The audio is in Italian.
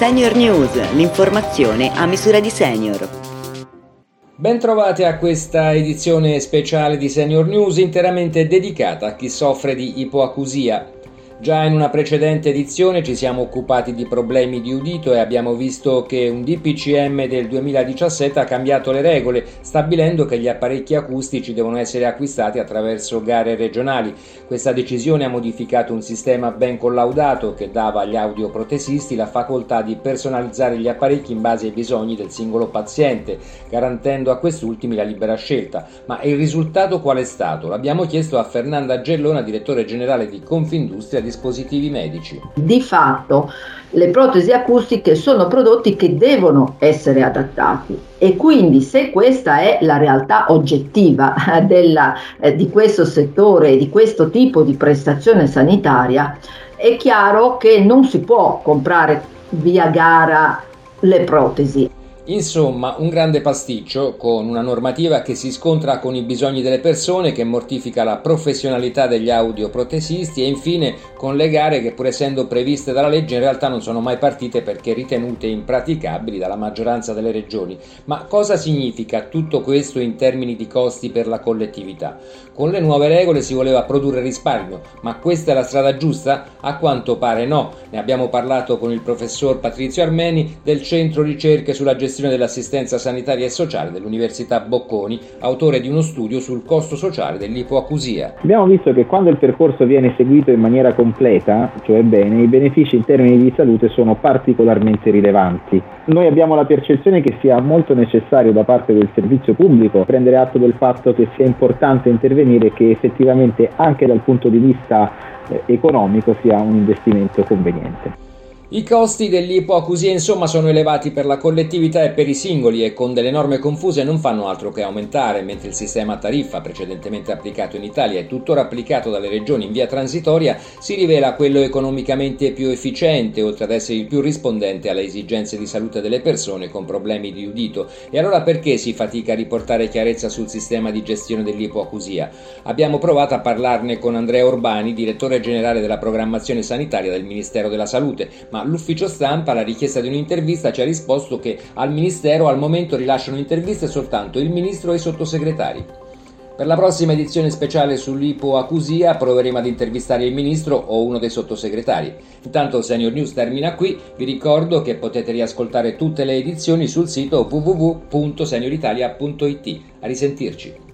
Senior News, l'informazione a misura di senior. Bentrovati a questa edizione speciale di Senior News interamente dedicata a chi soffre di ipoacusia. Già in una precedente edizione ci siamo occupati di problemi di udito e abbiamo visto che un DPCM del 2017 ha cambiato le regole, stabilendo che gli apparecchi acustici devono essere acquistati attraverso gare regionali. Questa decisione ha modificato un sistema ben collaudato che dava agli audioprotesisti la facoltà di personalizzare gli apparecchi in base ai bisogni del singolo paziente, garantendo a quest'ultimi la libera scelta. Ma il risultato qual è stato? L'abbiamo chiesto a Fernanda Gellona, direttore generale di Confindustria di dispositivi medici. Di fatto le protesi acustiche sono prodotti che devono essere adattati e quindi se questa è la realtà oggettiva della, eh, di questo settore, di questo tipo di prestazione sanitaria, è chiaro che non si può comprare via gara le protesi. Insomma, un grande pasticcio con una normativa che si scontra con i bisogni delle persone, che mortifica la professionalità degli audioprotesisti e infine con le gare che pur essendo previste dalla legge in realtà non sono mai partite perché ritenute impraticabili dalla maggioranza delle regioni. Ma cosa significa tutto questo in termini di costi per la collettività? Con le nuove regole si voleva produrre risparmio, ma questa è la strada giusta? A quanto pare no. Ne abbiamo parlato con il professor Patrizio Armeni del Centro Ricerche sulla gestione gestione dell'assistenza sanitaria e sociale dell'Università Bocconi, autore di uno studio sul costo sociale dell'ipoacusia. Abbiamo visto che quando il percorso viene seguito in maniera completa, cioè bene, i benefici in termini di salute sono particolarmente rilevanti. Noi abbiamo la percezione che sia molto necessario da parte del servizio pubblico prendere atto del fatto che sia importante intervenire e che effettivamente anche dal punto di vista eh, economico sia un investimento conveniente. I costi dell'ipoacusia insomma sono elevati per la collettività e per i singoli e con delle norme confuse non fanno altro che aumentare, mentre il sistema tariffa precedentemente applicato in Italia e tuttora applicato dalle regioni in via transitoria si rivela quello economicamente più efficiente, oltre ad essere il più rispondente alle esigenze di salute delle persone con problemi di udito. E allora perché si fatica a riportare chiarezza sul sistema di gestione dell'ipoacusia? Abbiamo provato a parlarne con Andrea Urbani, direttore generale della programmazione sanitaria del Ministero della Salute, l'ufficio stampa alla richiesta di un'intervista ci ha risposto che al Ministero al momento rilasciano interviste soltanto il Ministro e i sottosegretari. Per la prossima edizione speciale sull'ipoacusia proveremo ad intervistare il Ministro o uno dei sottosegretari. Intanto Senior News termina qui, vi ricordo che potete riascoltare tutte le edizioni sul sito www.senioritalia.it. A risentirci.